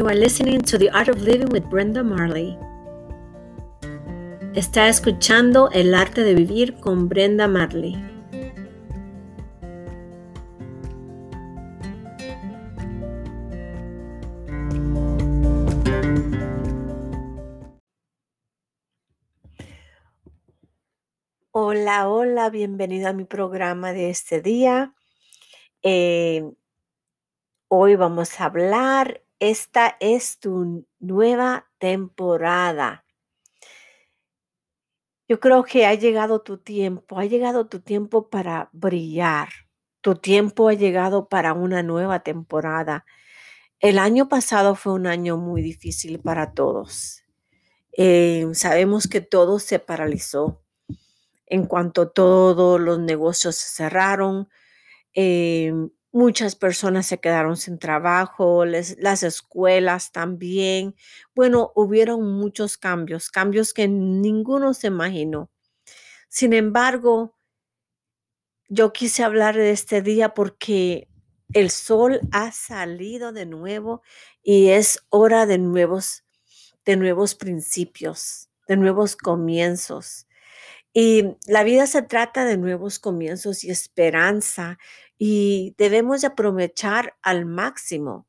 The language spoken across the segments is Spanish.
You are listening to The Art of Living with Brenda Marley. Está escuchando El arte de vivir con Brenda Marley. Hola, hola, bienvenido a mi programa de este día. Eh, hoy vamos a hablar esta es tu nueva temporada. Yo creo que ha llegado tu tiempo, ha llegado tu tiempo para brillar. Tu tiempo ha llegado para una nueva temporada. El año pasado fue un año muy difícil para todos. Eh, sabemos que todo se paralizó en cuanto todos los negocios se cerraron. Eh, Muchas personas se quedaron sin trabajo, las escuelas también. Bueno, hubieron muchos cambios, cambios que ninguno se imaginó. Sin embargo, yo quise hablar de este día porque el sol ha salido de nuevo y es hora de nuevos, de nuevos principios, de nuevos comienzos. Y la vida se trata de nuevos comienzos y esperanza y debemos de aprovechar al máximo.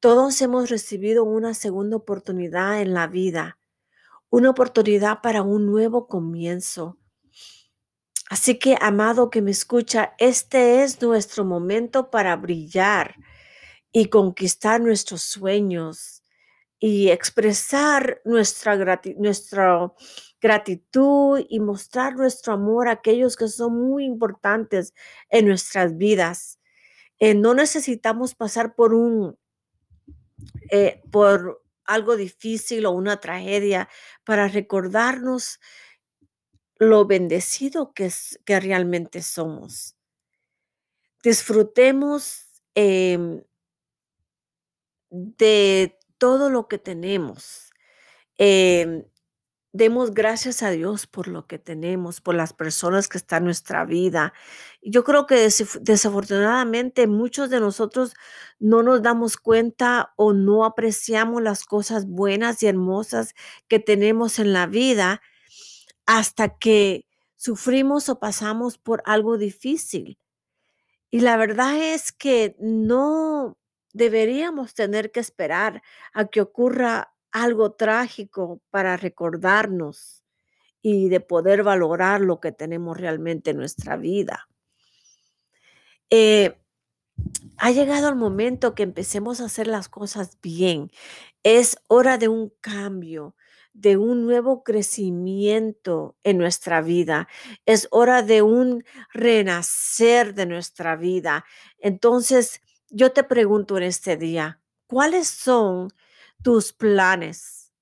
Todos hemos recibido una segunda oportunidad en la vida, una oportunidad para un nuevo comienzo. Así que, amado que me escucha, este es nuestro momento para brillar y conquistar nuestros sueños y expresar nuestra, nuestra gratitud y mostrar nuestro amor a aquellos que son muy importantes en nuestras vidas. Eh, no necesitamos pasar por un, eh, por algo difícil o una tragedia para recordarnos lo bendecido que, es, que realmente somos. Disfrutemos em, de todo lo que tenemos. Em, Demos gracias a Dios por lo que tenemos, por las personas que están en nuestra vida. Yo creo que desafortunadamente muchos de nosotros no nos damos cuenta o no apreciamos las cosas buenas y hermosas que tenemos en la vida hasta que sufrimos o pasamos por algo difícil. Y la verdad es que no deberíamos tener que esperar a que ocurra algo trágico para recordarnos y de poder valorar lo que tenemos realmente en nuestra vida. Eh, ha llegado el momento que empecemos a hacer las cosas bien. Es hora de un cambio, de un nuevo crecimiento en nuestra vida. Es hora de un renacer de nuestra vida. Entonces, yo te pregunto en este día, ¿cuáles son tus planes.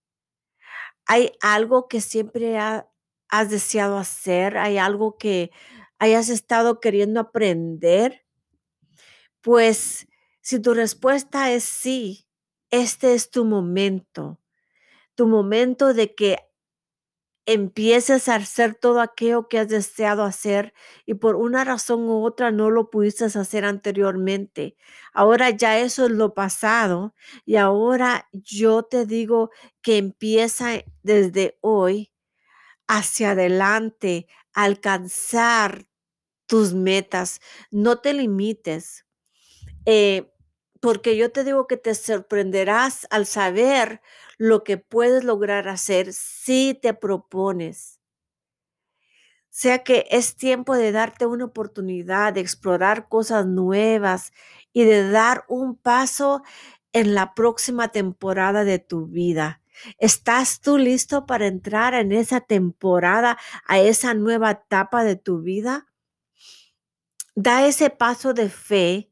¿Hay algo que siempre has deseado hacer? ¿Hay algo que hayas estado queriendo aprender? Pues si tu respuesta es sí, este es tu momento, tu momento de que empieces a hacer todo aquello que has deseado hacer y por una razón u otra no lo pudiste hacer anteriormente. Ahora ya eso es lo pasado y ahora yo te digo que empieza desde hoy hacia adelante, alcanzar tus metas. No te limites. Eh, porque yo te digo que te sorprenderás al saber lo que puedes lograr hacer si te propones. Sea que es tiempo de darte una oportunidad de explorar cosas nuevas y de dar un paso en la próxima temporada de tu vida. ¿Estás tú listo para entrar en esa temporada, a esa nueva etapa de tu vida? Da ese paso de fe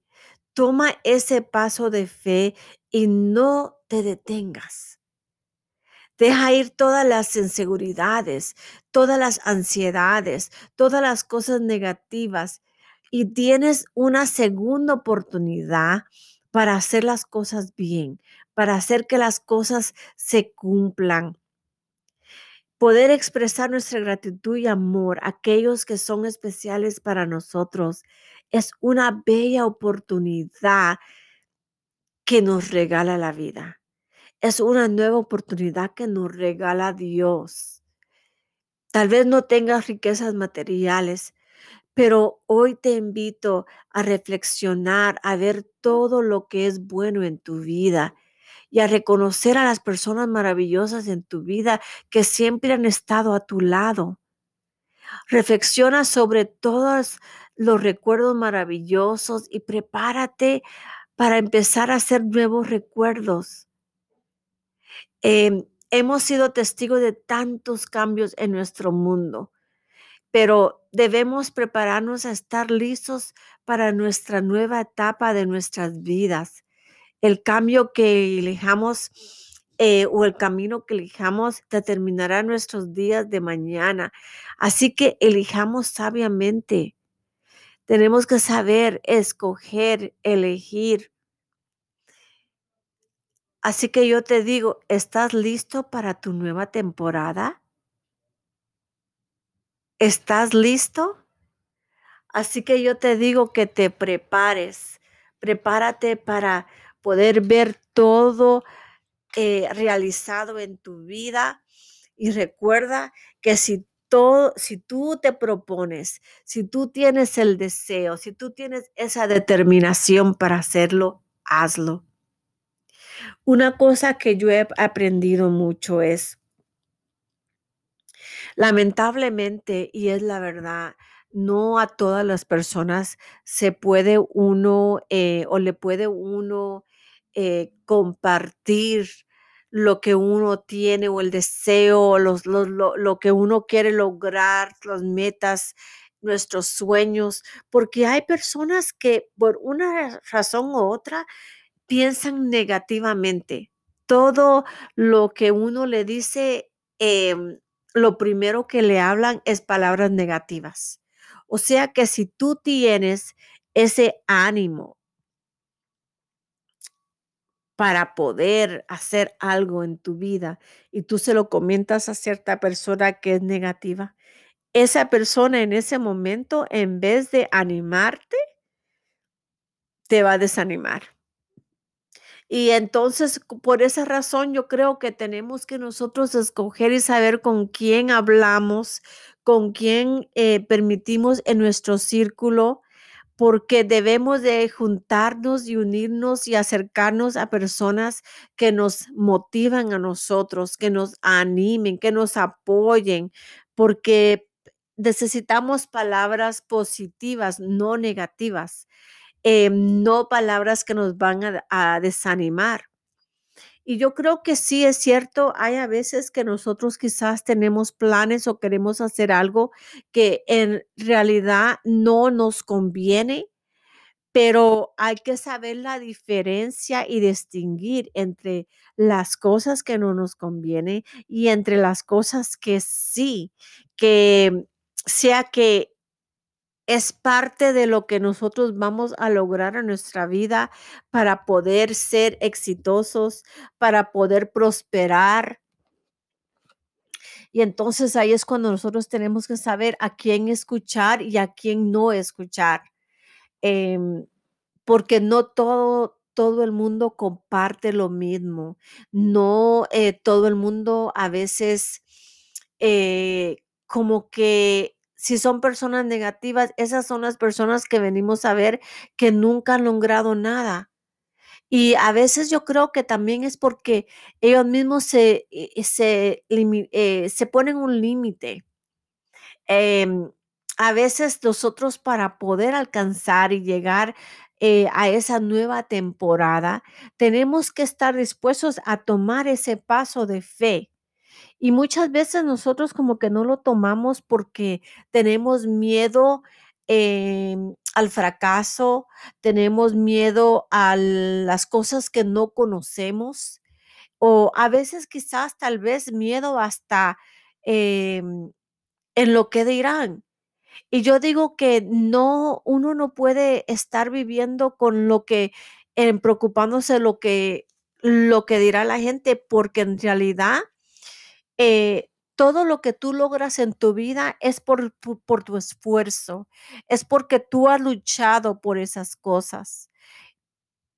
Toma ese paso de fe y no te detengas. Deja ir todas las inseguridades, todas las ansiedades, todas las cosas negativas y tienes una segunda oportunidad para hacer las cosas bien, para hacer que las cosas se cumplan. Poder expresar nuestra gratitud y amor a aquellos que son especiales para nosotros es una bella oportunidad que nos regala la vida. Es una nueva oportunidad que nos regala Dios. Tal vez no tengas riquezas materiales, pero hoy te invito a reflexionar, a ver todo lo que es bueno en tu vida y a reconocer a las personas maravillosas en tu vida que siempre han estado a tu lado. Reflexiona sobre todos los recuerdos maravillosos y prepárate para empezar a hacer nuevos recuerdos. Em, hemos sido testigos de tantos cambios en nuestro mundo, pero debemos prepararnos a estar listos para nuestra nueva etapa de nuestras vidas. El cambio que elijamos eh, o el camino que elijamos determinará nuestros días de mañana. Así que elijamos sabiamente. Tenemos que saber escoger, elegir. Así que yo te digo, ¿estás listo para tu nueva temporada? ¿Estás listo? Así que yo te digo que te prepares, prepárate para poder ver todo eh, realizado en tu vida y recuerda que si todo, si tú te propones, si tú tienes el deseo, si tú tienes esa determinación para hacerlo, hazlo. Una cosa que yo he aprendido mucho es, lamentablemente, y es la verdad, no a todas las personas se puede uno eh, o le puede uno eh, compartir lo que uno tiene o el deseo, los, lo, lo que uno quiere lograr, las metas, nuestros sueños, porque hay personas que por una razón u otra piensan negativamente. Todo lo que uno le dice, em, lo primero que le hablan es palabras negativas. O sea que si tú tienes ese ánimo para poder hacer algo en tu vida y tú se lo comentas a cierta persona que es negativa, esa persona en ese momento, en vez de animarte, te va a desanimar. Y entonces, por esa razón, yo creo que tenemos que nosotros escoger y saber con quién hablamos, con quién eh, permitimos en nuestro círculo, porque debemos de juntarnos y unirnos y acercarnos a personas que nos motivan a nosotros, que nos animen, que nos apoyen, porque necesitamos palabras positivas, no negativas. Em, no palabras que nos van a, desanimar. Y yo creo que sí es cierto, hay a veces que nosotros quizás tenemos planes o queremos hacer algo que en realidad no nos conviene, pero hay que saber la diferencia y distinguir entre las cosas que no nos conviene y entre las cosas que sí, que sea que es parte de lo que nosotros vamos a lograr en nuestra vida para poder ser exitosos, para poder prosperar. Y entonces ahí es cuando nosotros tenemos que saber a quién escuchar y a quién no escuchar. Em, porque no todo, todo el mundo comparte lo mismo. No eh, todo el mundo a veces eh, como que si son personas negativas, esas son las personas que venimos a ver que nunca han logrado nada. Y a veces yo creo que también es porque ellos mismos se, eh, se, eh, se ponen un límite. Em, a veces nosotros para poder alcanzar y llegar eh, a esa nueva temporada, tenemos que estar dispuestos a tomar ese paso de fe. Y muchas veces nosotros como que no lo tomamos porque tenemos miedo em, al fracaso, tenemos miedo a las cosas que no conocemos o a veces quizás tal vez miedo hasta em, en lo que dirán. Y yo digo que no, uno no puede estar viviendo con lo que, en preocupándose lo que, lo que dirá la gente, porque en realidad eh, todo lo que tú logras en tu vida es por, por tu esfuerzo, es porque tú has luchado por esas cosas.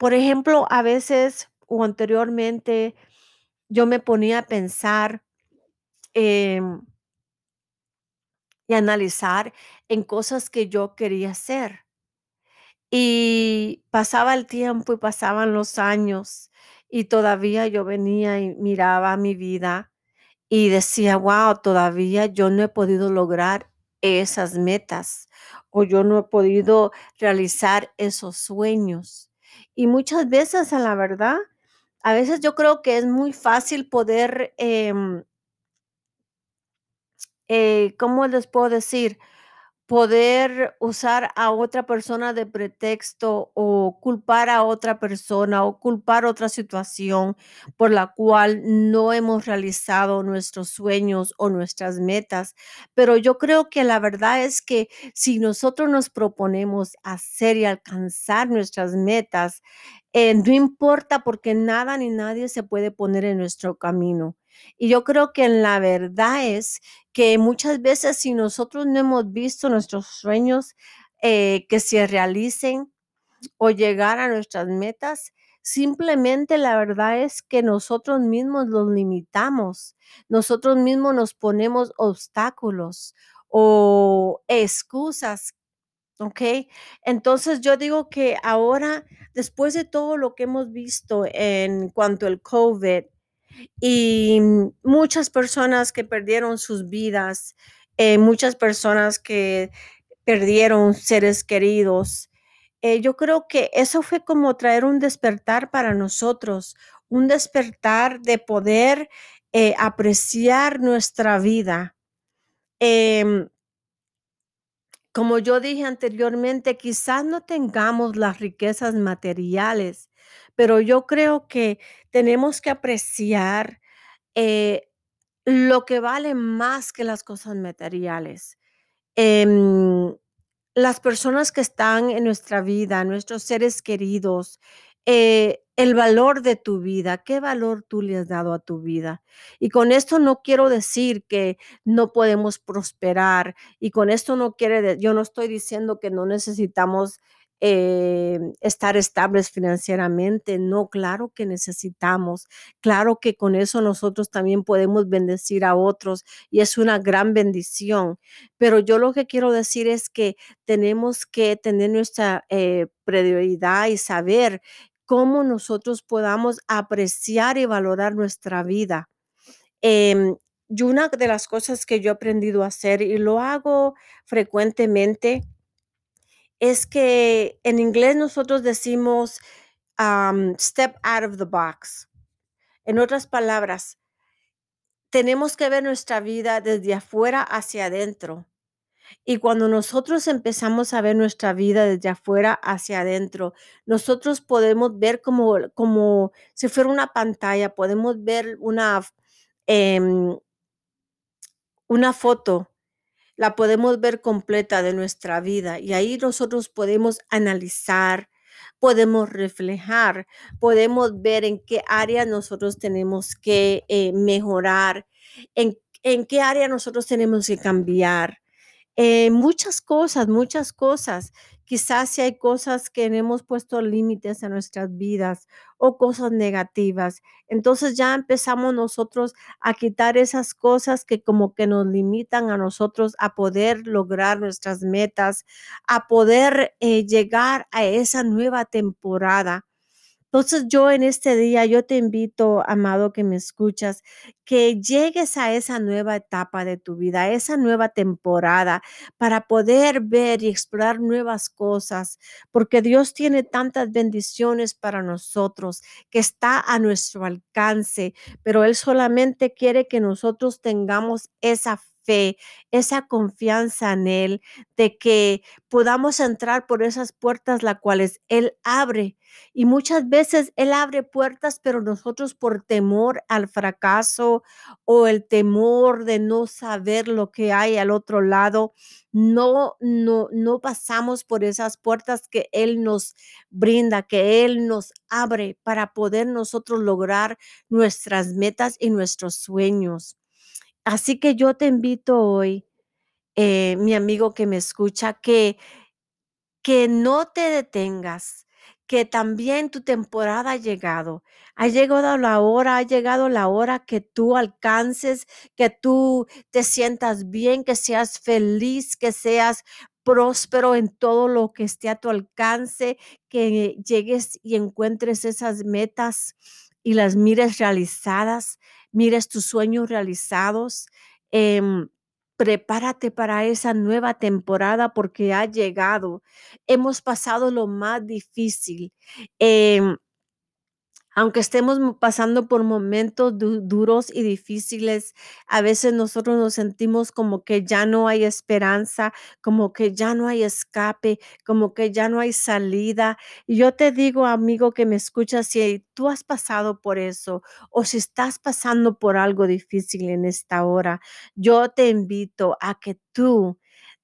Por ejemplo, a veces o anteriormente yo me ponía a pensar, y analizar en cosas que yo quería hacer. Y pasaba el tiempo y pasaban los años, y todavía yo venía y miraba mi vida y decía: "Guau, todavía yo no he podido lograr esas metas, o yo no he podido realizar esos sueños". Y muchas veces, a la verdad, a veces yo creo que es muy fácil poder, em eh, ¿cómo les puedo decir? Poder usar a otra persona de pretexto, o culpar a otra persona, o culpar otra situación por la cual no hemos realizado nuestros sueños o nuestras metas. Pero yo creo que la verdad es que si nosotros nos proponemos hacer y alcanzar nuestras metas, eh, no importa, porque nada ni nadie se puede poner en nuestro camino. Y yo creo que la verdad es que muchas veces, si nosotros no hemos visto nuestros sueños, eh, que se realicen o llegar a nuestras metas, simplemente la verdad es que nosotros mismos los limitamos. Nosotros mismos nos ponemos obstáculos o excusas, ¿okey? Entonces, yo digo que ahora, después de todo lo que hemos visto en cuanto al COVID, y muchas personas que perdieron sus vidas, eh, muchas personas que perdieron seres queridos, eh, yo creo que eso fue como traer un despertar para nosotros, un despertar de poder, eh, apreciar nuestra vida. Em como yo dije anteriormente, quizás no tengamos las riquezas materiales, pero yo creo que tenemos que apreciar, eh, lo que vale más que las cosas materiales. Em, las personas que están en nuestra vida, nuestros seres queridos, eh, el valor de tu vida, ¿qué valor tú le has dado a tu vida? Y con esto no quiero decir que no podemos prosperar, y con esto no quiere yo no estoy diciendo que no necesitamos, eh, estar estables financieramente, no, claro que necesitamos, claro que con eso nosotros también podemos bendecir a otros, y es una gran bendición. Pero yo lo que quiero decir es que tenemos que tener nuestra, eh, prioridad y saber cómo nosotros podamos apreciar y valorar nuestra vida. Em, y una de las cosas que yo he aprendido a hacer, y lo hago frecuentemente es que en inglés nosotros decimos, step out of the box. En otras palabras tenemos que ver nuestra vida desde afuera hacia adentro. Y cuando nosotros empezamos a ver nuestra vida desde afuera hacia adentro, nosotros podemos ver como como si fuera una pantalla, podemos ver una em una foto, la podemos ver completa de nuestra vida, y ahí nosotros podemos analizar, podemos reflejar, podemos ver en qué área nosotros tenemos que, eh, mejorar, en en qué área nosotros tenemos que cambiar. Eh, muchas cosas, muchas cosas. Quizás si hay cosas que hemos puesto límites a nuestras vidas, o cosas negativas. Entonces, ya empezamos nosotros a quitar esas cosas que como que nos limitan a nosotros a poder lograr nuestras metas, a poder, eh, llegar a esa nueva temporada. Entonces, yo en este día, yo te invito, amado que me escuchas, que llegues a esa nueva etapa de tu vida, a esa nueva temporada, para poder ver y explorar nuevas cosas, porque Dios tiene tantas bendiciones para nosotros, que está a nuestro alcance, pero Él solamente quiere que nosotros tengamos esa esa confianza en Él, de que podamos entrar por esas puertas, la cuales Él abre. Y muchas veces Él abre puertas, pero nosotros por temor al fracaso, o el temor de no saber lo que hay al otro lado, no no no pasamos por esas puertas que Él nos brinda, que Él nos abre para poder nosotros lograr nuestras metas y nuestros sueños. Así que yo te invito hoy, eh, mi amigo que me escucha, que que no te detengas, que también tu temporada ha llegado. Ha llegado la hora, ha llegado la hora que tú alcances, que tú te sientas bien, que seas feliz, que seas próspero en todo lo que esté a tu alcance, que llegues y encuentres esas metas y las mires realizadas, mires tus sueños realizados. Em, prepárate para esa nueva temporada porque ha llegado. Hemos pasado lo más difícil. Em, aunque estemos pasando por momentos duros y difíciles, a veces nosotros nos sentimos como que ya no hay esperanza, como que ya no hay escape, como que ya no hay salida. Y yo te digo, amigo que me escuchas, si tú has pasado por eso o si estás pasando por algo difícil en esta hora, yo te invito a que tú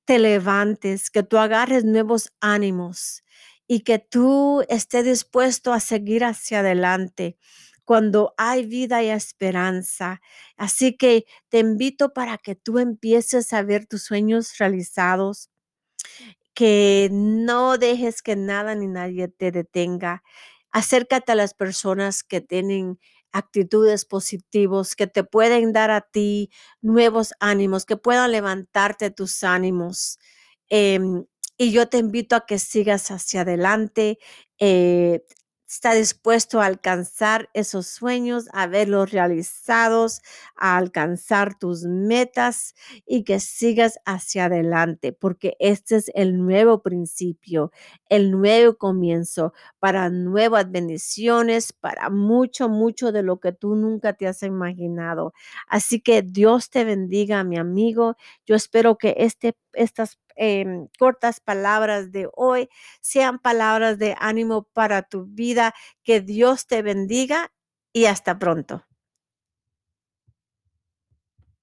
te levantes, que tú agarres nuevos ánimos y que tú estés dispuesto a seguir hacia adelante cuando hay vida y esperanza. Así que te invito para que tú empieces a ver tus sueños realizados, que no dejes que nada ni nadie te detenga. Acércate a las personas que tienen actitudes positivas, que te pueden dar a ti nuevos ánimos, que puedan levantarte tus ánimos. Em, y yo te invito a que sigas hacia adelante. Eh, está dispuesto a alcanzar esos sueños, a verlos realizados, a alcanzar tus metas y que sigas hacia adelante, porque este es el nuevo principio, el nuevo comienzo para nuevas bendiciones, para mucho, mucho de lo que tú nunca te has imaginado. Así que Dios te bendiga, mi amigo. Yo espero que este, estas Em, cortas palabras de hoy sean palabras de ánimo para tu vida. Que Dios te bendiga y hasta pronto.